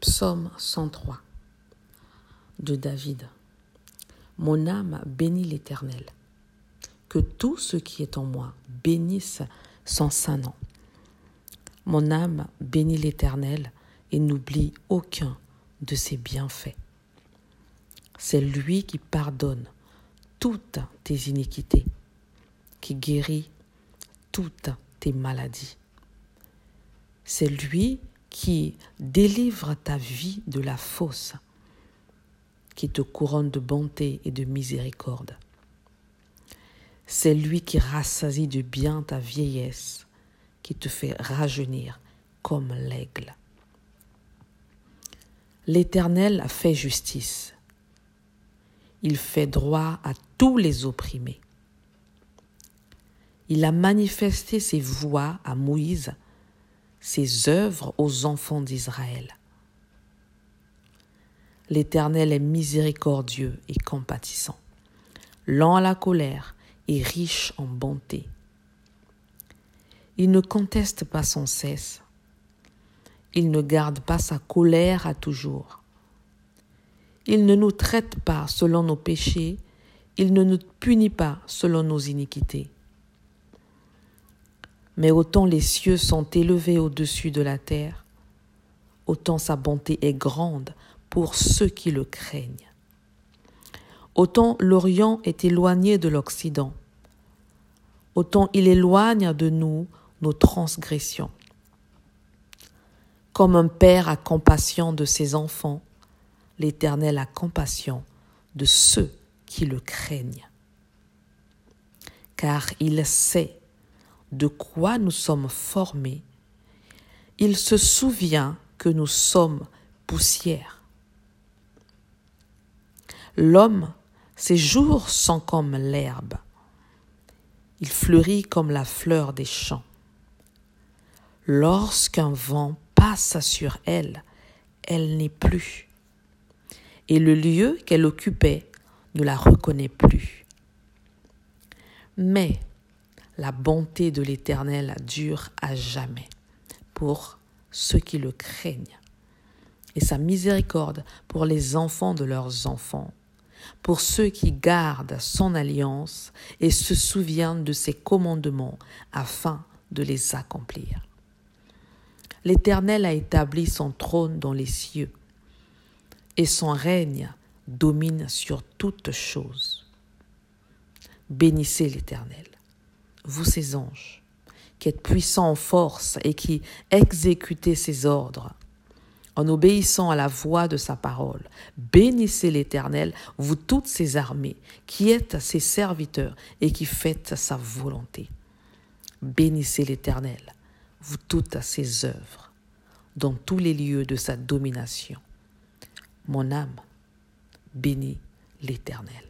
Psaume 103 de David. Mon âme bénit l'Éternel. Que tout ce qui est en moi bénisse son saint nom. Mon âme bénit l'Éternel et n'oublie aucun de ses bienfaits. C'est lui qui pardonne toutes tes iniquités, qui guérit toutes tes maladies. C'est lui qui délivre ta vie de la fosse, qui te couronne de bonté et de miséricorde. C'est lui qui rassasie de bien ta vieillesse, qui te fait rajeunir comme l'aigle. L'Éternel a fait justice. Il fait droit à tous les opprimés. Il a manifesté ses voies à Moïse ses œuvres aux enfants d'Israël. L'Éternel est miséricordieux et compatissant, lent à la colère et riche en bonté. Il ne conteste pas sans cesse. Il ne garde pas sa colère à toujours. Il ne nous traite pas selon nos péchés. Il ne nous punit pas selon nos iniquités. Mais autant les cieux sont élevés au-dessus de la terre, autant sa bonté est grande pour ceux qui le craignent. Autant l'Orient est éloigné de l'Occident, autant il éloigne de nous nos transgressions. Comme un père a compassion de ses enfants, l'Éternel a compassion de ceux qui le craignent. Car il sait de quoi nous sommes formés, il se souvient que nous sommes poussière. L'homme, ses jours sont comme l'herbe. Il fleurit comme la fleur des champs. Lorsqu'un vent passe sur elle, elle n'est plus. Et le lieu qu'elle occupait ne la reconnaît plus. Mais la bonté de l'Éternel dure à jamais pour ceux qui le craignent, et sa miséricorde pour les enfants de leurs enfants, pour ceux qui gardent son alliance et se souviennent de ses commandements afin de les accomplir. L'Éternel a établi son trône dans les cieux, et son règne domine sur toutes choses. Bénissez l'Éternel vous ses anges, qui êtes puissants en force et qui exécutez ses ordres, en obéissant à la voix de sa parole. Bénissez l'Éternel, vous toutes ses armées, qui êtes ses serviteurs et qui faites sa volonté. Bénissez l'Éternel, vous toutes ses œuvres, dans tous les lieux de sa domination. Mon âme bénit l'Éternel.